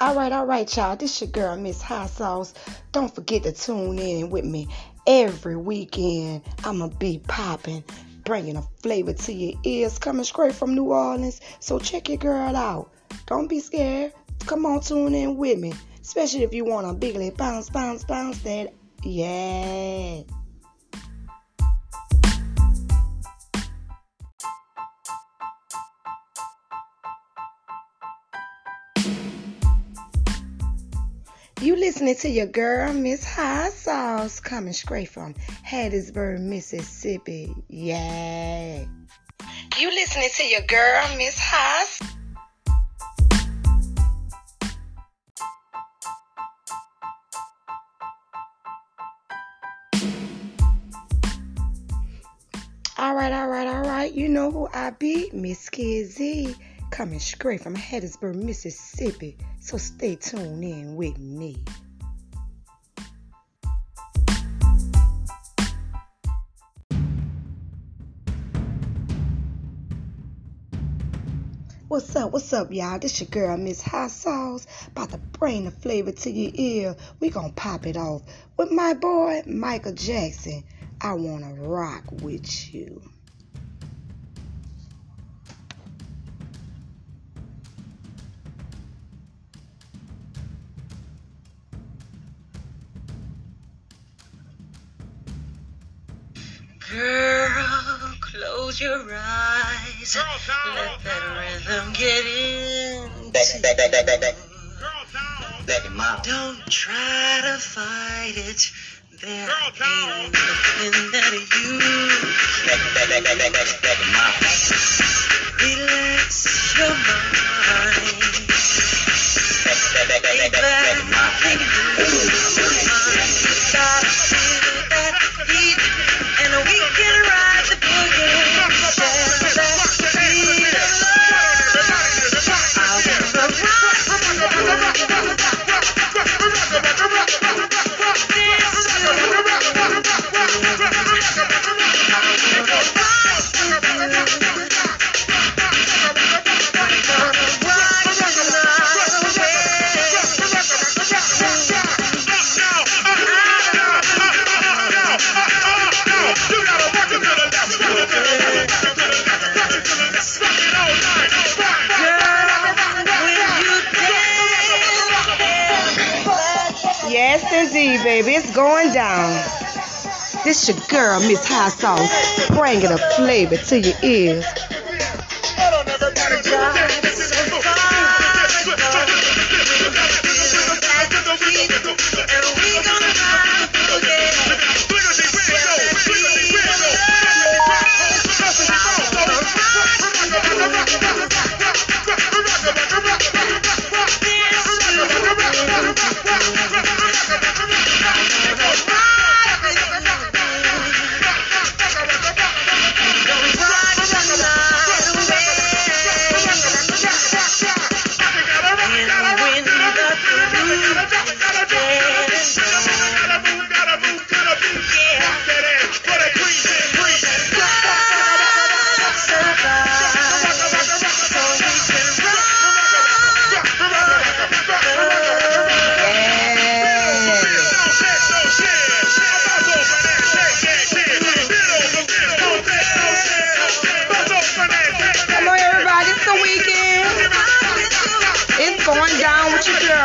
All right, all right, y'all. This your girl, Miss Hot Sauce. Don't forget to tune in with me every weekend. I'ma be popping, bringing a flavor to your ears, coming straight from New Orleans. So check your girl out. Don't be scared. Come on, tune in with me, especially if you want a bigly bounce, bounce, bounce. That yeah. Listening to your girl, Miss Hot Sauce, coming straight from Hattiesburg, Mississippi. Yeah. You listening to your girl, Miss Hot. All right, all right, all right. You know who I be? Miss Kizzy, coming straight from Hattiesburg, Mississippi. So stay tuned in with me. What's up? What's up, y'all? This your girl, Miss Hot Sauce, about to bring the flavor to your ear. We gonna pop it off with my boy, Michael Jackson. I wanna rock with you. Girl, close your eyes. Let that rhythm get in. Back, back, back, back, back, back. Back in my Don't try to fight it. There ain't nothing that you your girl, Miss Hot Sauce, bringing a flavor to your ears.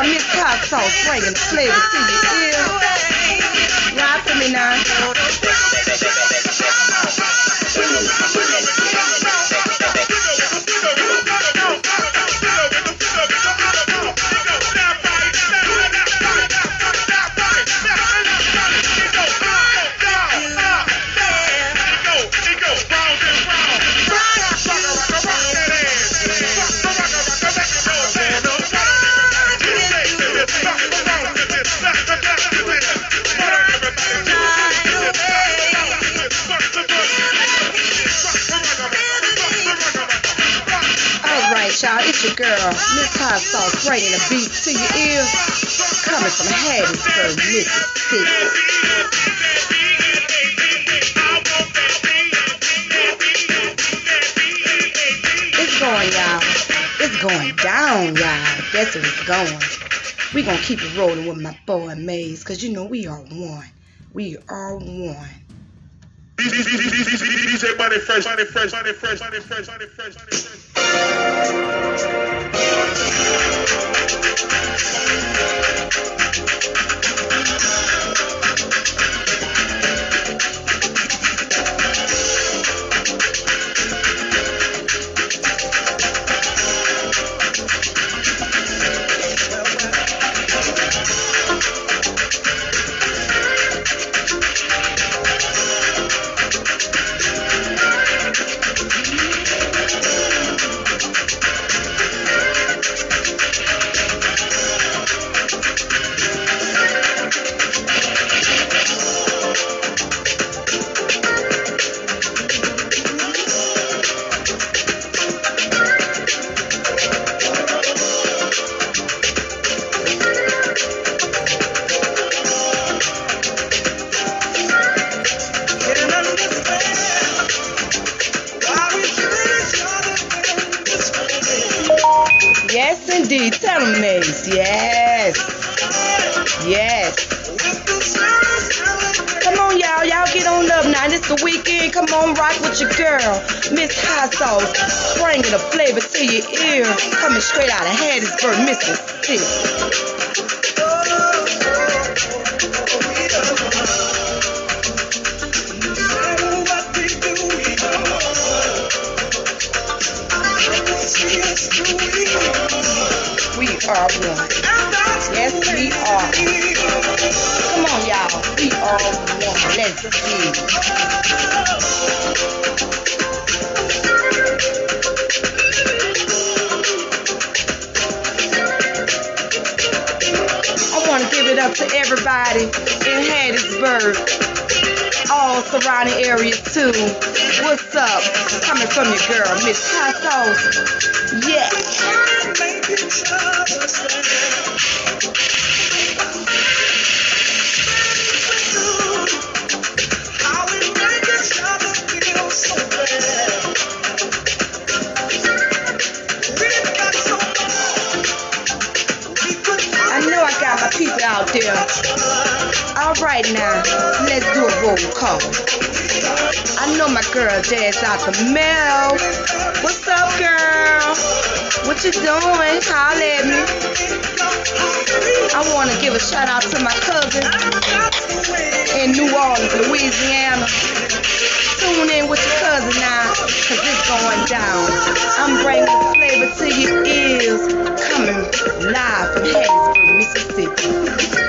Girl, Miss Hot Sauce, bringing the flavor to your ears. Ride for me now. Hot Sauce, bringing the beat to your ears. Coming from Hattiesburg, Mississippi. It's going, y'all. It's going down, y'all. That's where it's going. We gonna keep it rolling with my boy Maze, cause you know we are one. We are one. DJ Money Fresh, Money Fresh, Money Fresh, Money Fresh, Money Fresh, Money Fresh. Yes. Yes. Come on, y'all. Y'all get on up now. It's the weekend. Come on, rock with your girl, Miss Hot Sauce. Bringing the flavor to your ear. Coming straight out of Hattiesburg, Mississippi. We I want to give it up to everybody in Hattiesburg, all surrounding areas too. What's up? Coming from your girl, Miss Sauce. Yeah. Right now, let's do a roll call. I know my girl Dad's out the mail. What's up, girl? What you doing? Holla at me. I want to give a shout out to my cousin in New Orleans, Louisiana. Tune in with your cousin now, cause it's going down. I'm bringing flavor to your ears, coming live from Hattiesburg, Mississippi.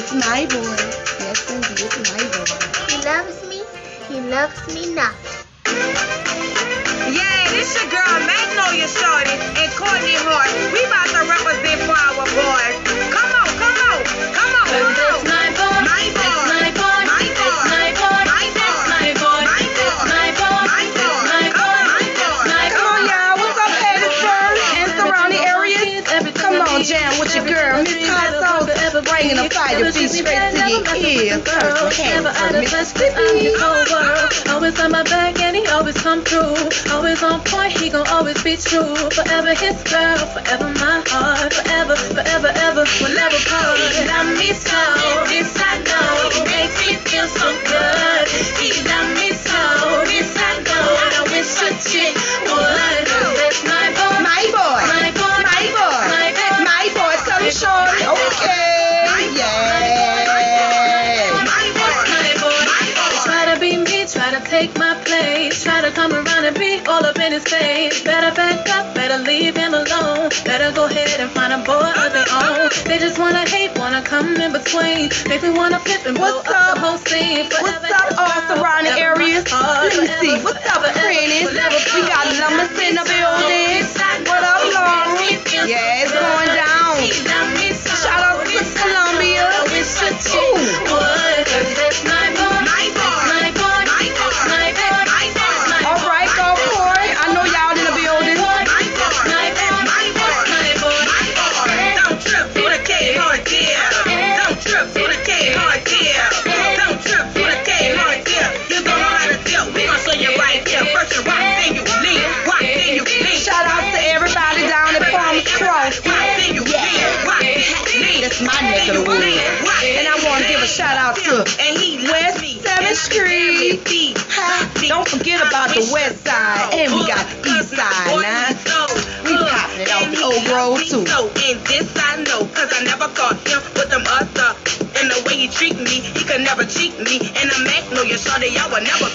It's my boy. Yes, indeed, it's my boy. He loves me. He loves me not. Yeah, this your girl Magnolia Shorty and Courtney Hart. We about a third Never out of us, on the whole world Always on my back and he always come through. Always on point, he gon' always be true. Forever his girl, forever my heart. Forever, forever, ever, we'll never part. Love me so, this I know Makes me feel so good. Better back up, better leave him alone. Better go ahead and find a boy of their own. They just wanna hate, wanna come in between. Make me wanna pip and What's blow up? up the whole scene. Forever what's up, all surrounding areas? Let me see. What's up, Prentice? and I'm Mac. No, you saw sorry, y'all will never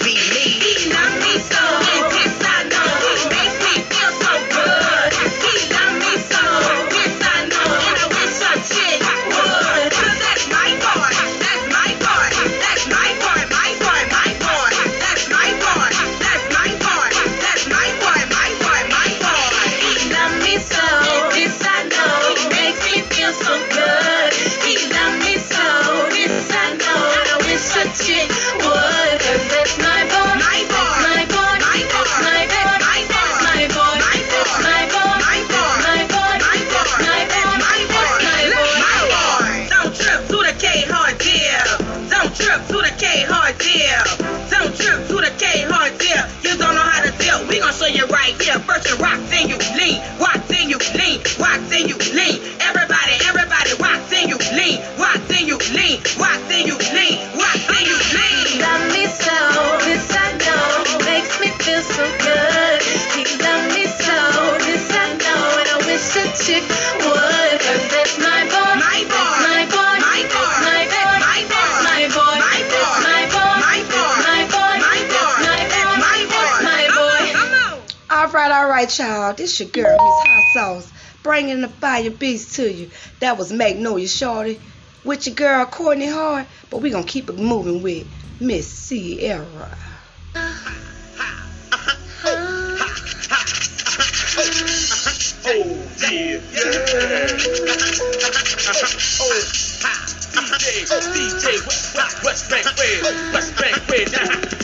right, y'all. This your girl, Miss Hot Sauce, bringing the fire beast to you. That was Magnolia Shorty with your girl Courtney Hart, but we gonna keep it moving with Miss Sierra.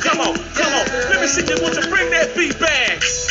Come on, come on. Let me see you. Bring that beat back?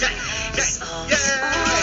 yeah, uh, yeah, yeah.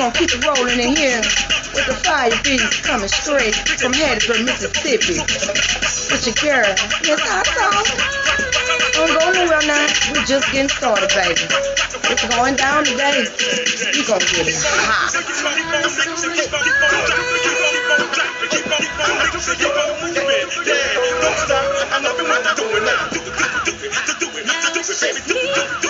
gonna keep it rolling in here with the fire beats coming straight from Hattiesburg, Mississippi. With your girl, Yes, I saw. Don't go nowhere now. We're just getting started, baby. It's going down today. You gonna get it hot. Don't stop. I love it when I do it now. Do it, do it, do it, do it, do it, baby. Do it, do it.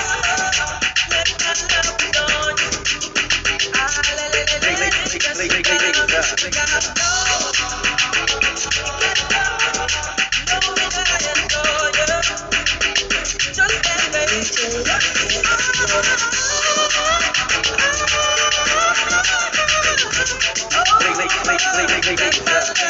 Make, you.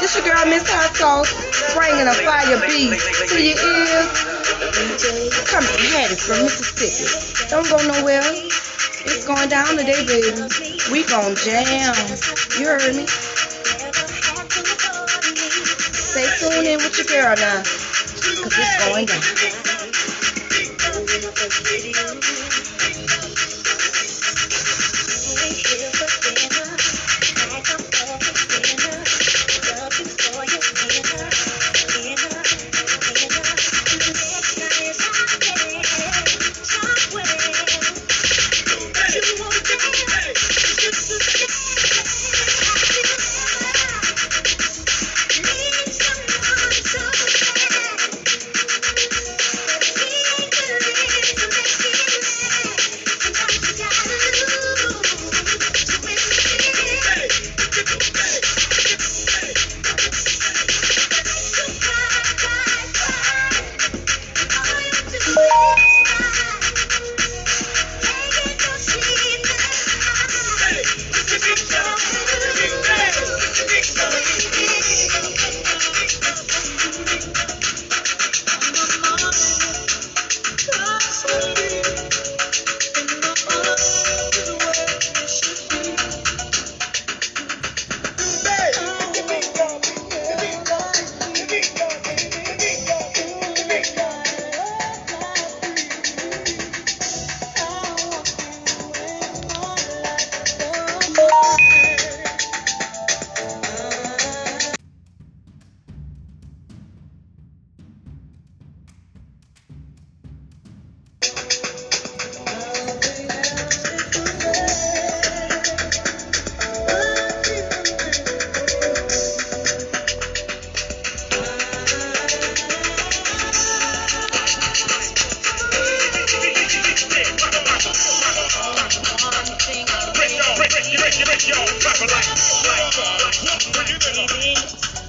This your girl, Miss Hot Sauce, bringing a fire beat to your ears. Come and have it from Mississippi. Don't go nowhere. It's going down today, baby. We gon' jam. You heard me? Stay tuned in with your girl now, cause it's going down.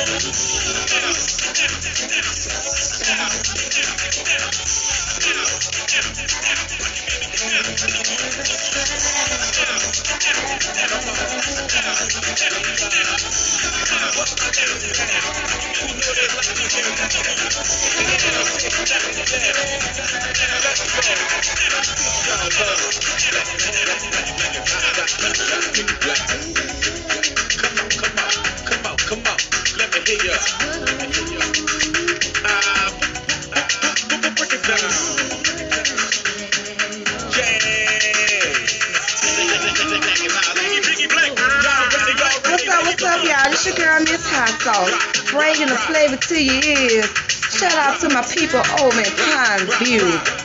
Come bringing the flavor to your ears. Shout out to my people over in Pine View.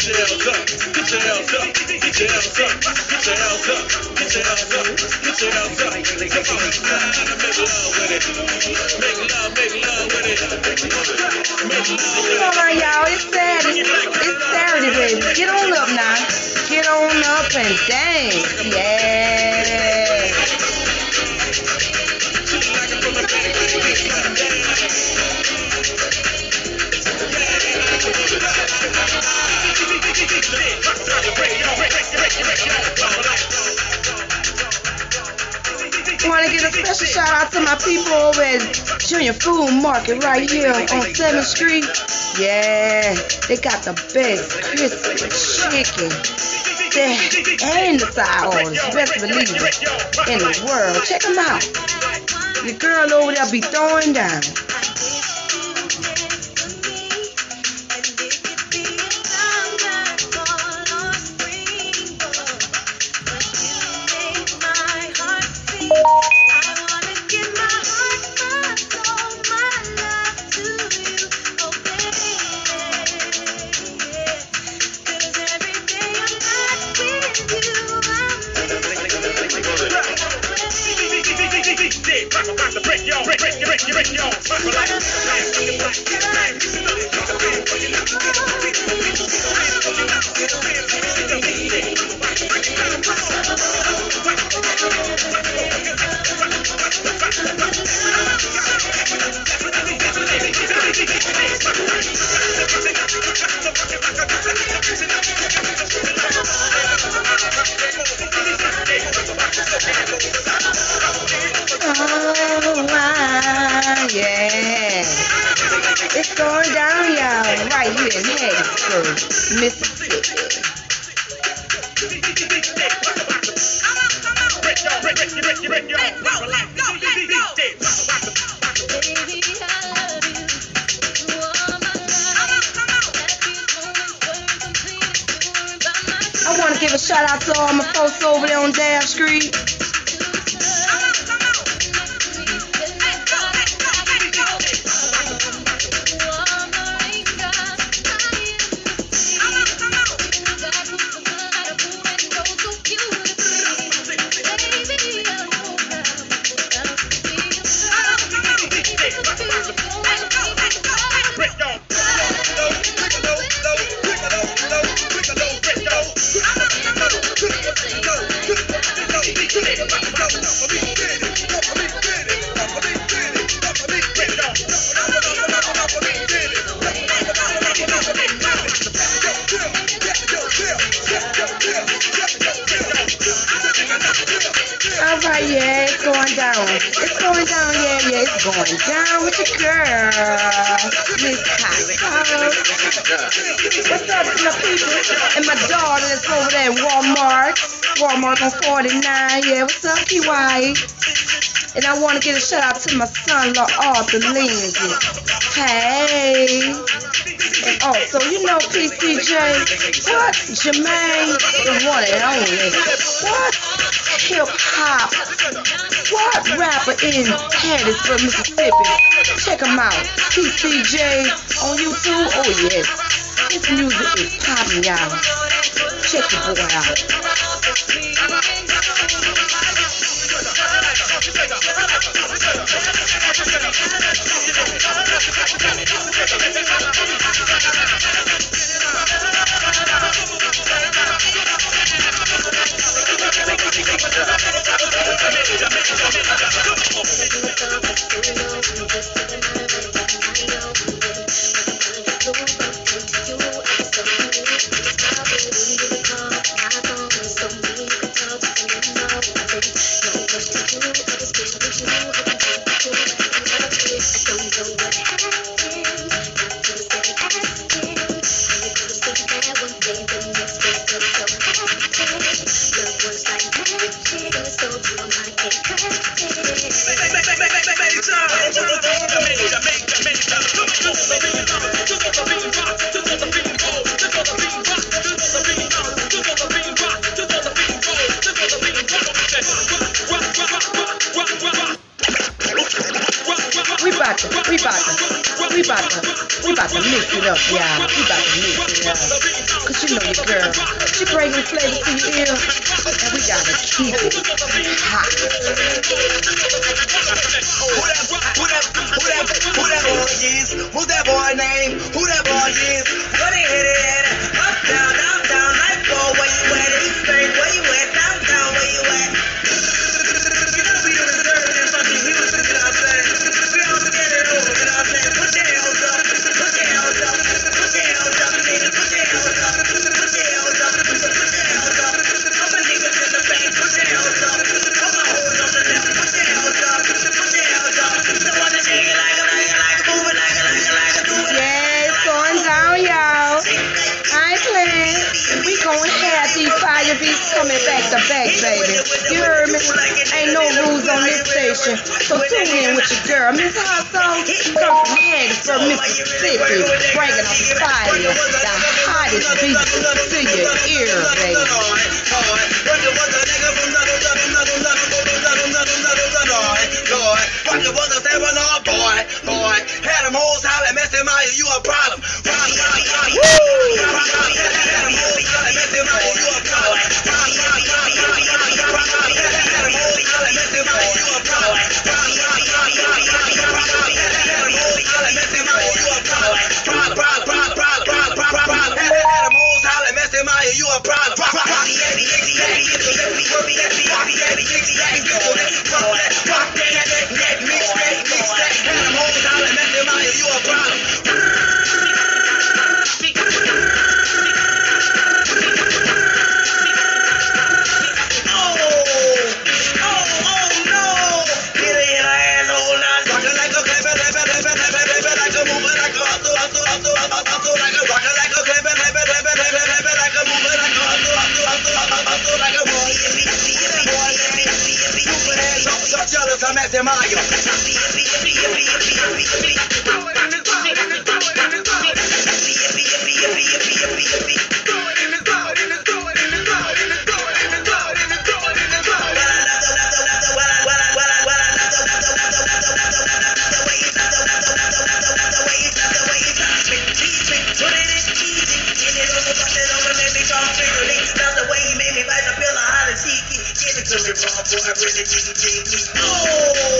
Get your hands up. Get your hands up. Get your hands up. Get your hands up. Get your hands up. Get your hands up. Come on. Make y'all. It's Saturday, baby. Get on up now. Get on up and dance. Yeah. Want to give a special shout out to my people over at Junior Food Market right here on 7th Street. Yeah, they got the best crispy chicken steak and the side orders. Best believe it in the world. Check them out. The girl over there be throwing down. Mississippi. I want to give a shout out to all my folks over there on Dab Street. Alright, yeah, it's going down. It's going down, yeah, yeah, it's going down with your girl, Miss Hot Sauce. What's up to my people and my daughter that's over there at Walmart. Walmart on 49, yeah, what's up, PY? And I want to give a shout out to my son, Lord Arthur Lindsay. Hey. And also, you know PCJ, what? Jermaine, the one and only. What? hip hop. What rapper in Hattiesburg, Mississippi? Check him out. TCJ on YouTube. Oh yes, his music is popping, y'all. Check the boy out. Thank you. up, you better We about to mix it. Cause you know your girl, she bringing flavor to your ear. And we gotta keep it hot. I'll be singing. Just a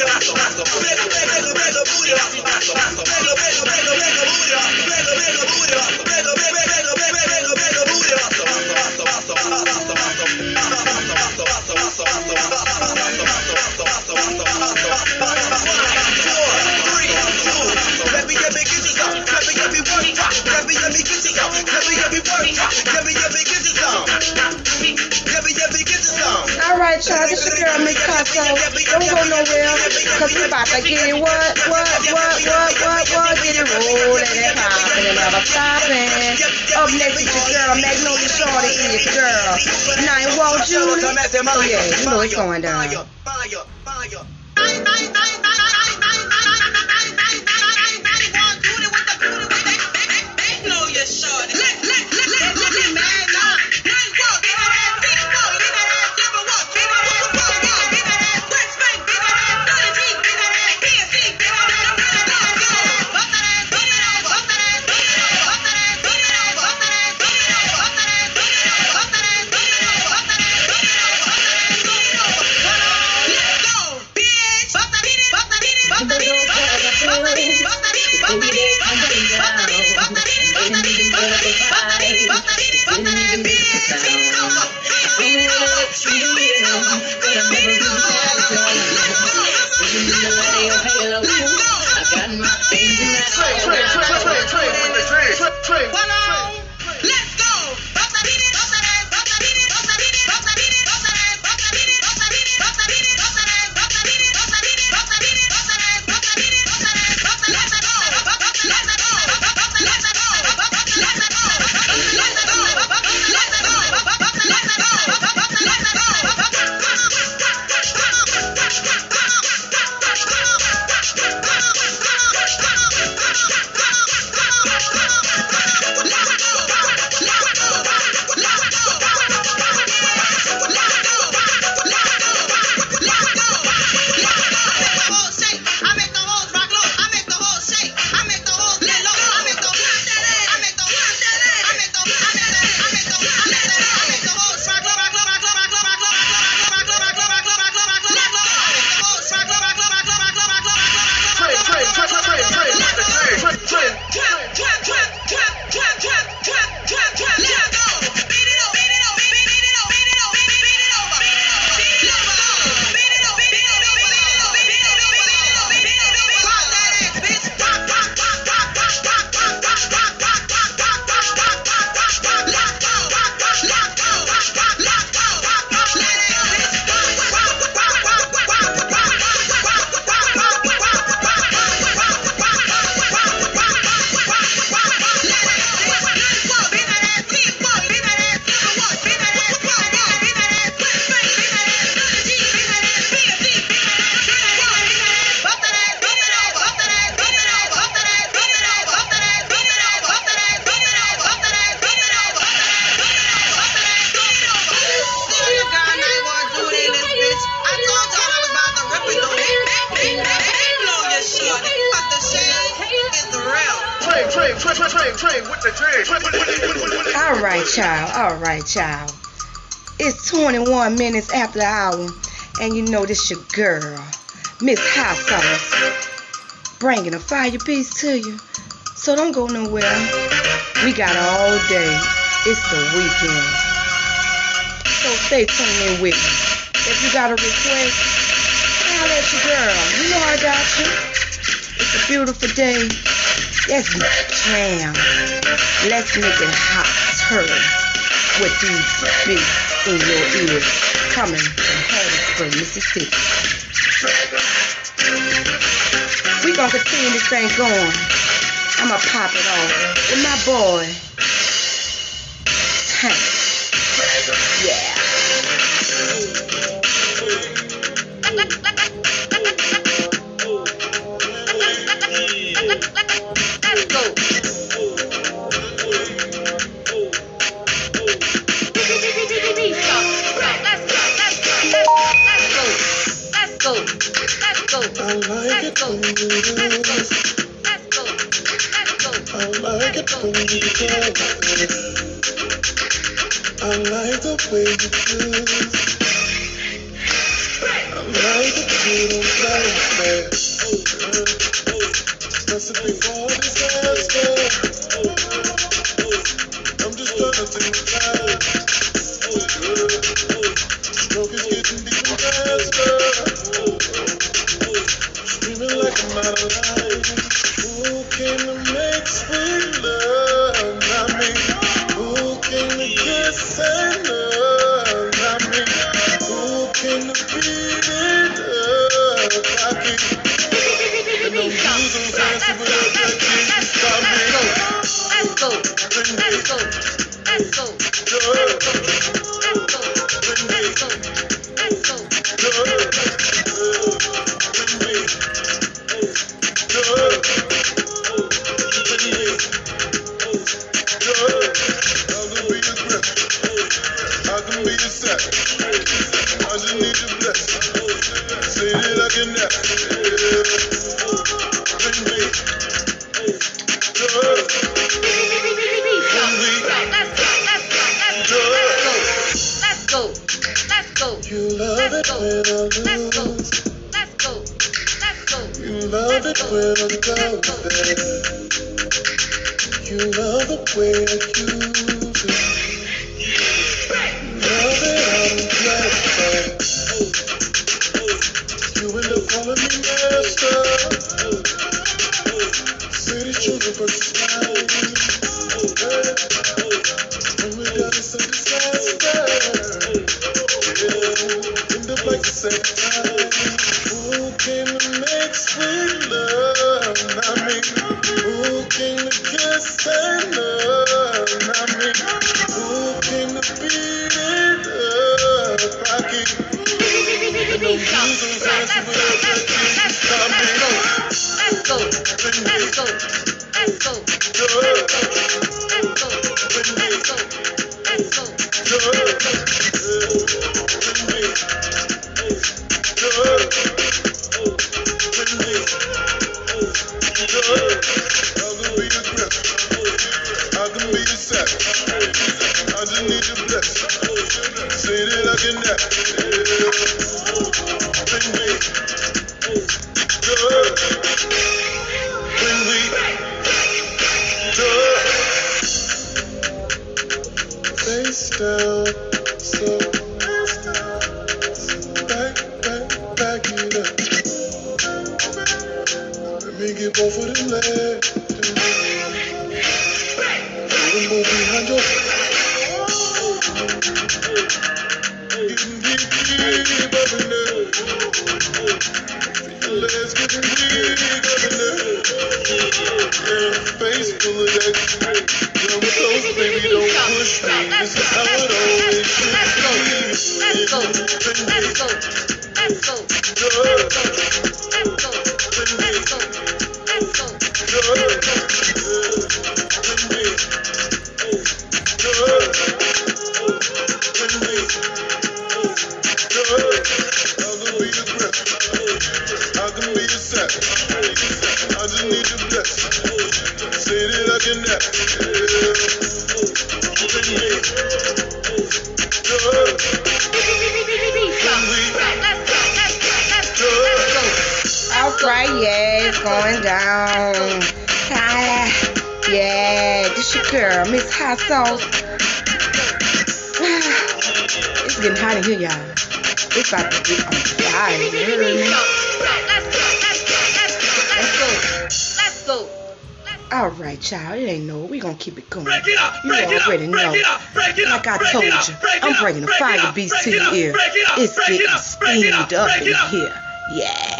Let me everybody, let me everybody, Y'all. This your girl, Miss Hot Sauce. Don't go nowhere, cause we about to get it what, what, what, what, what, what, get it rolling and popping and never stopping. Up next is your girl, Magnolia Shorty is girl. Nine won't you? Oh yeah, you know it's going down. 21 minutes after the hour, and you know this your girl, Miss Hot Sauce, bringing a fire piece to you. So don't go nowhere. We got all day. It's the weekend. So stay tuned in with me. If you got a request, holler at your girl. You know I got you. It's a beautiful day. Let's jam. Let's make it hot turn with these beats in your ears coming from Hattiesburg, Mississippi. We're gonna continue this thing going. I'ma pop it off with my boy. I'm Right, y'all. It ain't no. We gonna keep it going. Break it up, You break it up, know. up, break it up, Like I told you, I'm bringing the break fire beast to your ear. break it up, It's getting steamed up, in up. here. Yeah.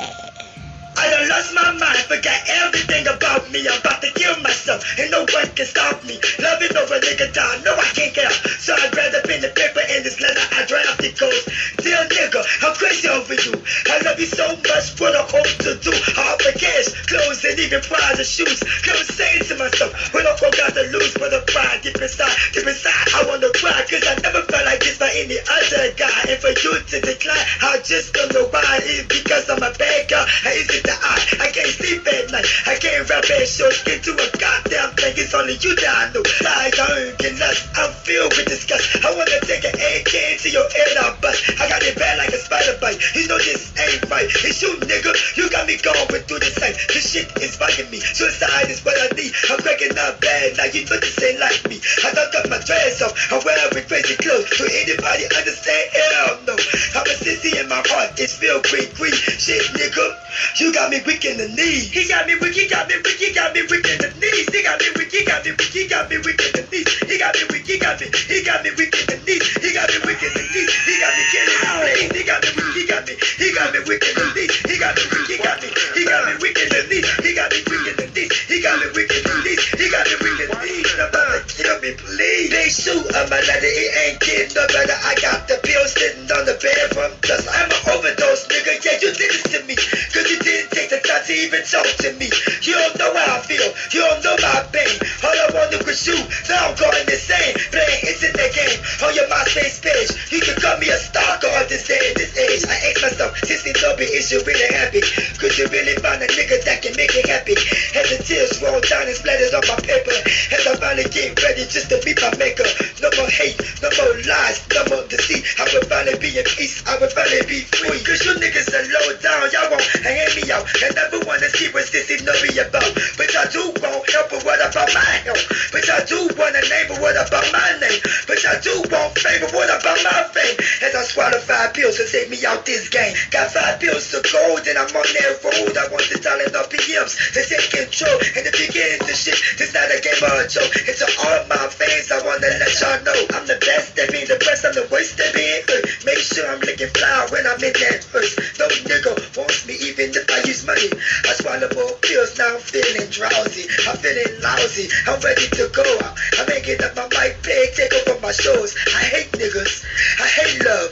Lost my mind, forgot everything about me. I'm about to kill myself, and no one can stop me. Loving over nigga down, no I can't get out. So I'd rather pen the paper in this letter I draft it goes. Dear nigga, I'm crazy over you. I love you so much, what I hope to do. I offer cash, clothes, and even prize of shoes. Come saying to myself, when I broke out to lose, but the pride deep inside, deep inside, I wanna cry, cause I never felt like this by any other guy. And for you to decline, I just don't know why. It's because I'm a bad girl, I easy to eye. I can't sleep at night, I can't rap and show skin to a goddamn thing. It's only you that I know. Like I'm getting nuts, I'm filled with disgust. I wanna take an AK into your head, I bust. I got it bad like a spider bite. You know this ain't right. It's you, nigga. You got me going through the same. This shit is bugging me. Suicide is what I need. I'm cracking up bad. Now you know this ain't like me. I done cut my dress off. I'm wearing crazy clothes. Do anybody understand? Hell no. I'm a sissy in my heart. It's real green, green. Shit, nigga. You got me weak weak in the knees. He got me weak, he got me weak, he got me weak in the knees. He got me weak, he got me weak, he got me weak in the knees. He got me weak, he got me, he got me weak in the knees. He got me weak in the knees. He got me killing all things. He got me weak, he got me, he got me weak in the knees. He got me weak, he got me, he got me weak in the knees. He got me weak in the knees. He got me weak in the knees. He got me weak in the knees. Nobody kill me, please. They shoot up my letter, it ain't getting no better. I got the pills sitting on the bed from dust. I'm an overdose, nigga. Yeah, you did this to me. Cause you didn't take the even talk to me. You don't know how I feel. You don't know my pain. All I want to was you, Now I'm going insane. Playing into in the game. On your mind, stay space. You can call me a stalker on this day this age. I hate myself since they love. Is you really happy? Could you really find a nigga that can make it happy? As the tears roll down and splattered on my paper. As I finally get ready just to meet my maker. No more hate, no more lies, no more deceit. I will finally be in peace. I will finally be free. Cause you niggas are low down. Y'all won't hang me out. And never want to see what this is really about. But I do want help, but what about my help? But I do want a neighbor, what about my name? But I do want favor, what about my fame? As I swallow five pills to take me out this game. Got five pills to go, then I'm on that road. I want to talent of PMs to take control and to begin this shit. This not a game of a joke. It's to all my fans, I want to let y'all know I'm the best at being the best, I'm the worst at being hurt. Make sure I'm looking fly when I'm in that earth. No nigga wants me even if I use money. I swallow more pills, now I'm feeling drowsy. I'm feeling lousy, I'm ready to go out. I make it up my mic, take take over my shows. I hate niggas, I hate love.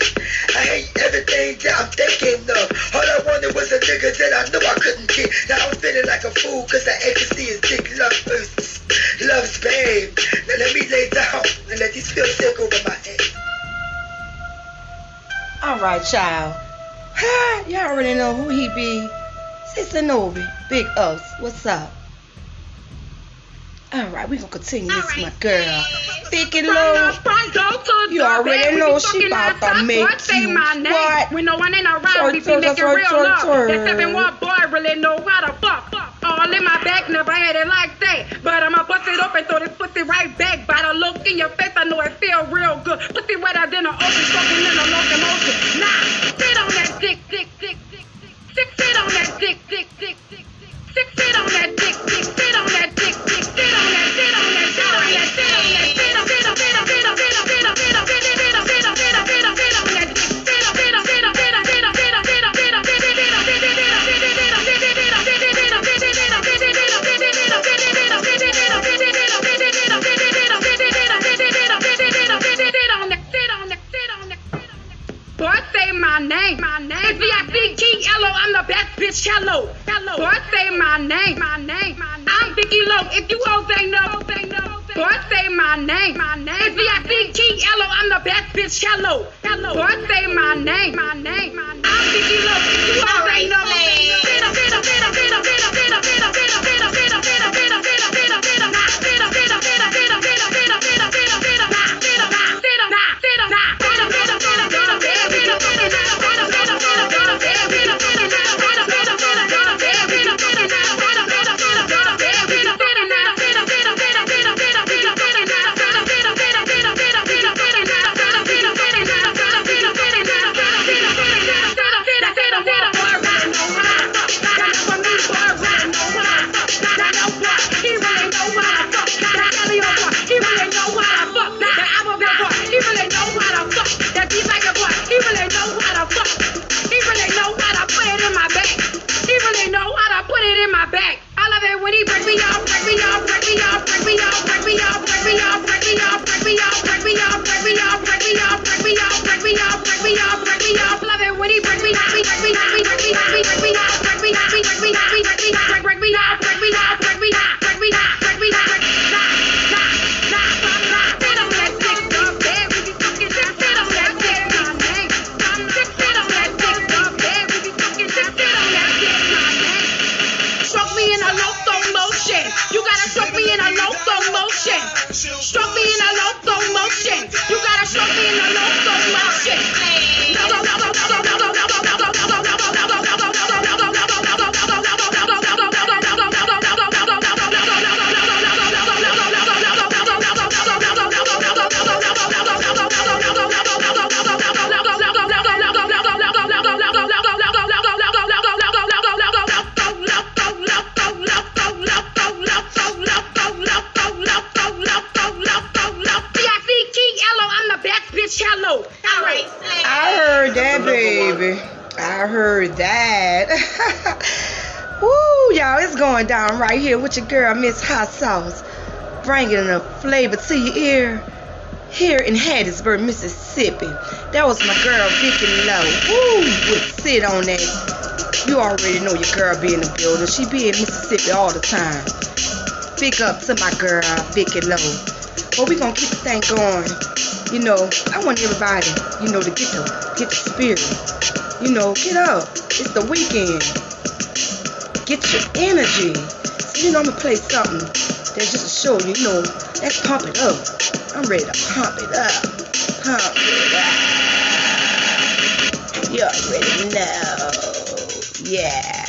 I hate everything that I'm thinking of. All I wanted was a nigga that I knew I couldn't get. Now I'm feeling like a fool, cause the ecstasy is dick love first. Love's babe. Now let me lay down and let these pills take over my head. All right, child. Y'all already know who he be. It's Anobi, Big O's. What's up? All right, we're gonna continue. This right. my girl, Vicky Low. You already know she about to make you what? We know one ain't around, we be making real love. That seven one boy really know how to fuck. All in my back, never had it like that. But I'ma bust it open, throw this pussy right back. By the look in your face, I know it feel real good. Pussy wetter than an ocean, fucking in a locomotion. Nah, sit on that dick, dick, dick. Sit on that dick, dick, up, get up, get up, get up, get up, get up, get up, get up, sit on that, up, get up, get up, get up, get up, get up, get sit on, up, get up, get up, get up, get sit on, up, get my name. My name. VIP King Yellow. I'm the best bitch yellow. Yellow. Boy, say my name. My name. My name. I'm Vicky Low. If you hoes ain't no, they know. Boy, say my name. My name. VIP King Yellow. I'm the best bitch yellow. Yellow. Boy, say my name. My name. My name. I'm Vicky Low. If you hoes ain't know, they know. going down right here with your girl, Miss Hot Sauce, bringing a flavor to your ear here in Hattiesburg, Mississippi. That was my girl, Vicky Lowe. Woo, would sit on that. You already know your girl be in the building. She be in Mississippi all the time. Big up to my girl, Vicky Lowe. But we gonna keep the thing going. You know, I want everybody, you know, to get the get the spirit. You know, get up. It's the weekend. Get your energy. You know, I'm gonna play something that's just to show you, you know, let's pump it up. I'm ready to pump it up. Pump it up. You already know. Yeah.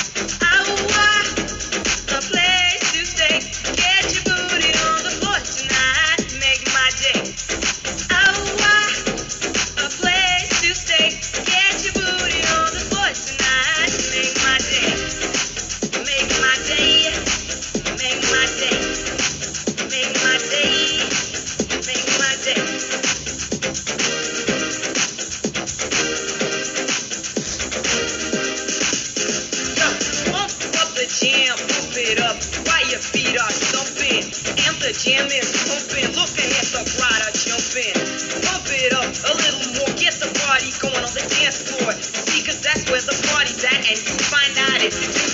Your feet are stumping. And the jam is pumping. Look ahead, the crowd are jumping. Pump it up a little more, get the party going on the dance floor. See, cause that's where the party's at, and you find out if you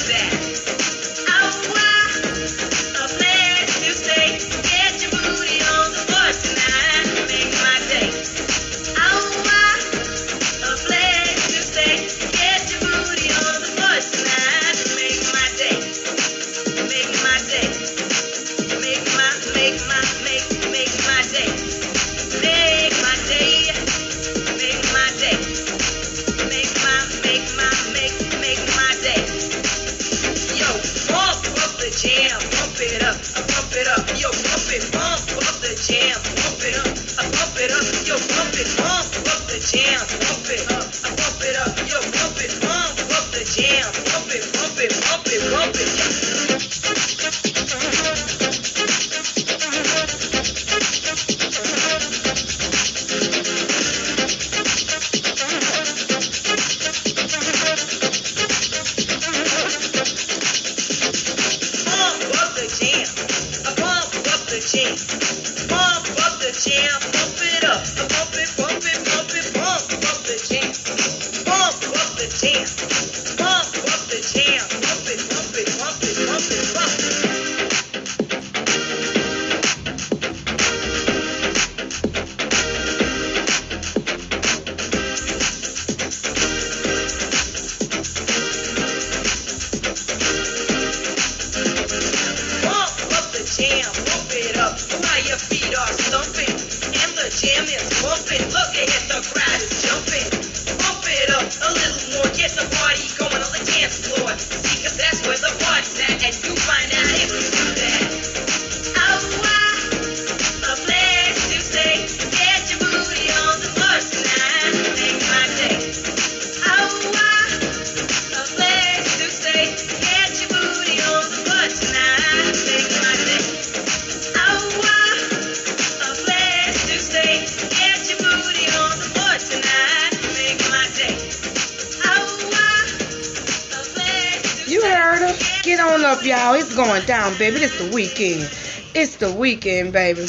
going down, baby. It's the weekend. It's the weekend, baby.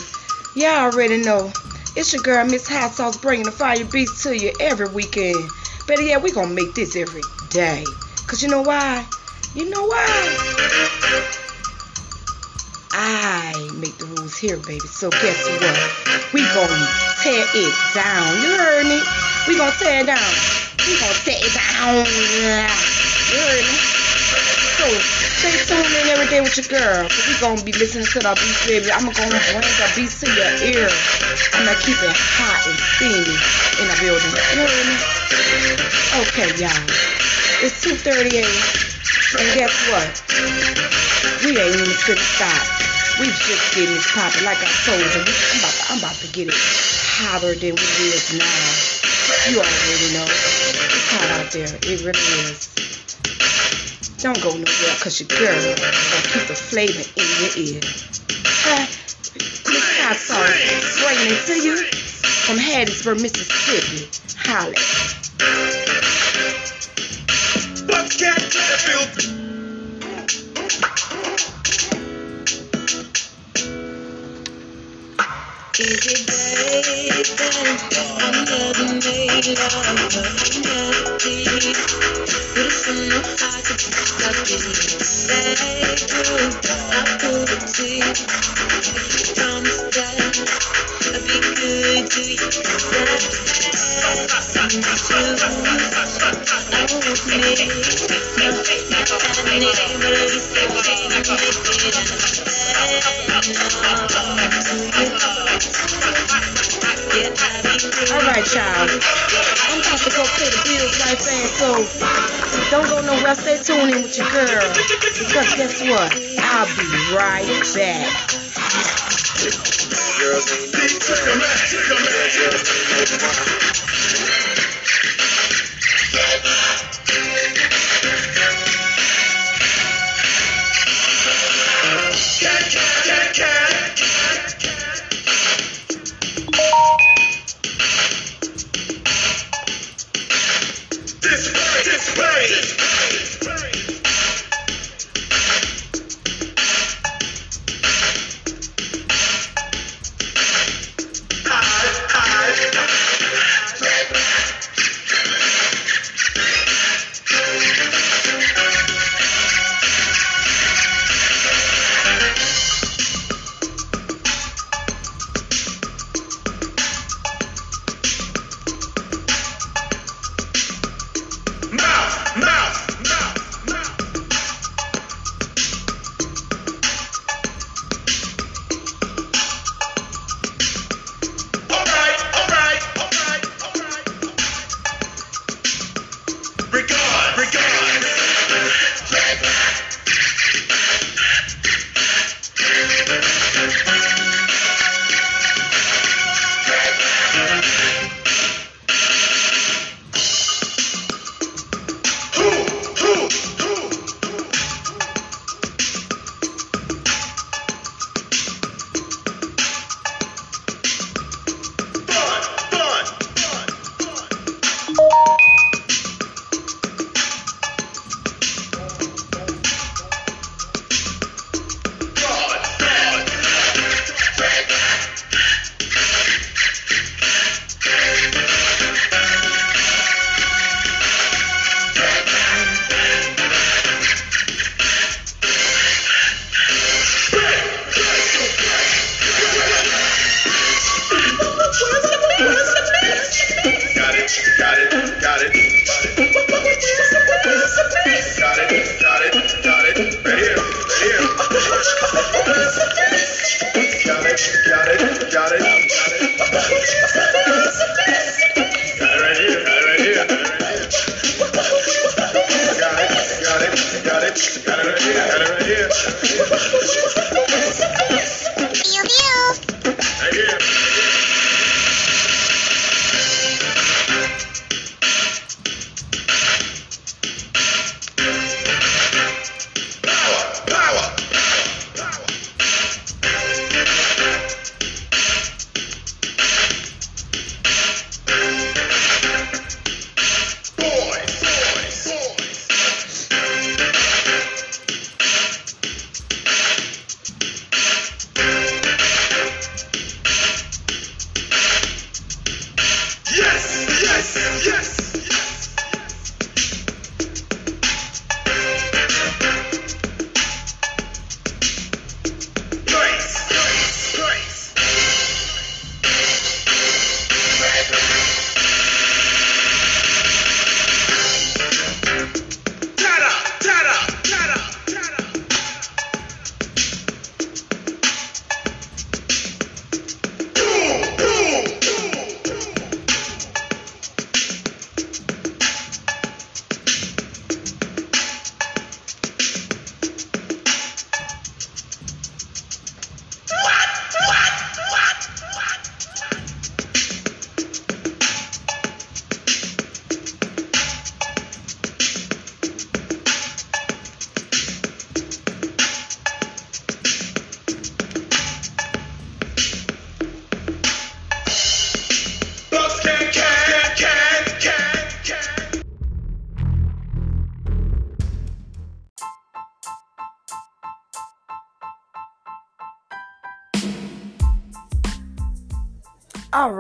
Y'all already know. It's your girl, Miss Hot Sauce, bringing the fire beats to you every weekend. Better yet, we gonna make this every day. Cause you know why? You know why? I make the rules here, baby. So guess what? We gonna tear it down. You heard me? We gonna tear it down. We gonna tear it down. You heard me? So stay tuned in every day with your girl. Cause we gonna be listening to the beats, baby. I'm gonna bring the beats to your ear. I'm gonna keep it hot and steamy in the building. You heard me? Okay, y'all. It's 2:38, and guess what? We ain't even finna stop. We just getting this poppin', Like I told you, I'm about, to, I'm about to get it hotter than it is now. You already know. It's hot out there. It really is. Don't go nowhere because your girl gonna keep the flavor in your ear. Huh? Miss Sauce bringing it to you from Hattiesburg, Mississippi. Holla. Buckcat to. It baby? I'm never made love, but I'm happy. But if I how to stop it, say true. I pull the teeth. You promise that I'll be good to you, that's true. I but Y'all. I'm about to go pay the bills right fast, so don't go nowhere. Stay tuned in with your girl. Because guess what? I'll be right back. Cat,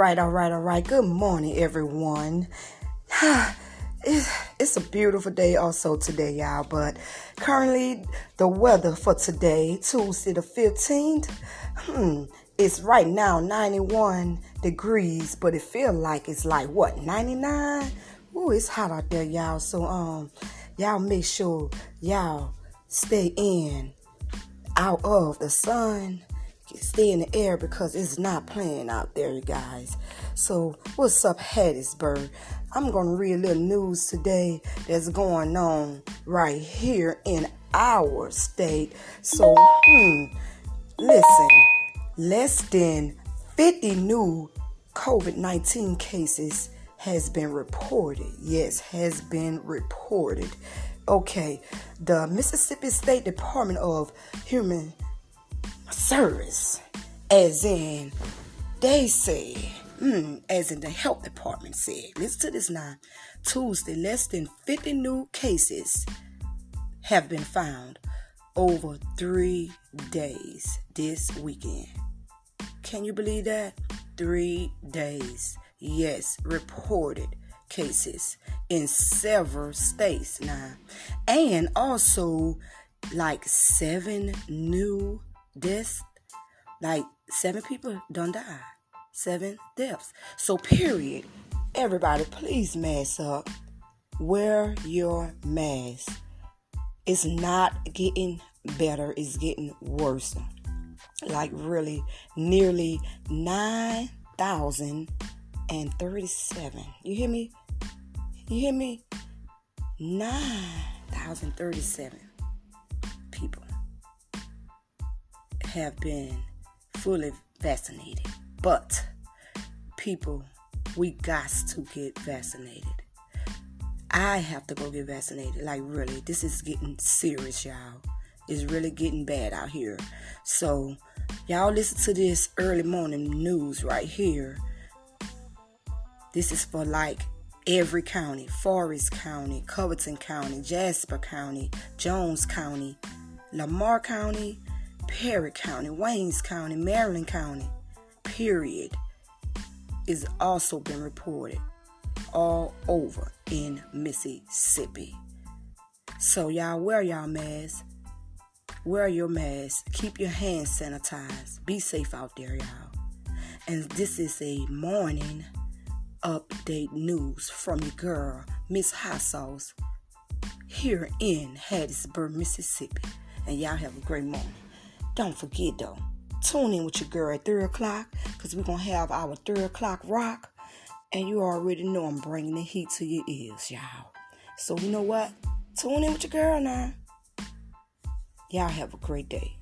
right, all right, all right. Good morning, everyone. It's, a beautiful day also today, y'all. But currently, the weather for today, Tuesday the 15th, hmm, it's right now 91 degrees, but it feel like it's like what 99. Ooh, it's hot out there, y'all. So um, y'all make sure y'all stay in, out of the sun in the air because it's not playing out there, you guys. So, what's up, Hattiesburg? I'm to read a little news today that's going on right here in our state. So, hmm, listen, less than 50 new COVID 19 cases has been reported. Yes, has been reported. Okay, the Mississippi State Department of Human Service, as in they say, mm, as in the health department said. Listen to this now. Tuesday, less than 50 new cases have been found over three days this weekend. Can you believe that? Three days. Yes, reported cases in several states now. And also like seven new deaths. Like seven people don't die. Seven deaths. So period. Everybody please mask up. Wear your mask. It's not getting better, it's getting worse. Like really nearly 9,037. You hear me? You hear me? 9,037 people have been fully vaccinated. But people, we got to get vaccinated. I have to go get vaccinated. Like really, this is getting serious, y'all. It's really getting bad out here. So y'all listen to this early morning news right here. This is for like every county Forrest County, Covington County, Jasper County, Jones County, Lamar County, Perry County, Waynes County, Marion County, period, is also been reported all over in Mississippi. So y'all wear y'all masks. Wear your mask. Keep your hands sanitized. Be safe out there, y'all. And this is a morning update news from your girl, Miss Hot Sauce, here in Hattiesburg, Mississippi. And y'all have a great morning. Don't forget though, tune in with your girl at 3 o'clock because we're going to have our 3 o'clock rock. And you already know I'm bringing the heat to your ears, y'all. So you know what? Tune in with your girl now. Y'all have a great day.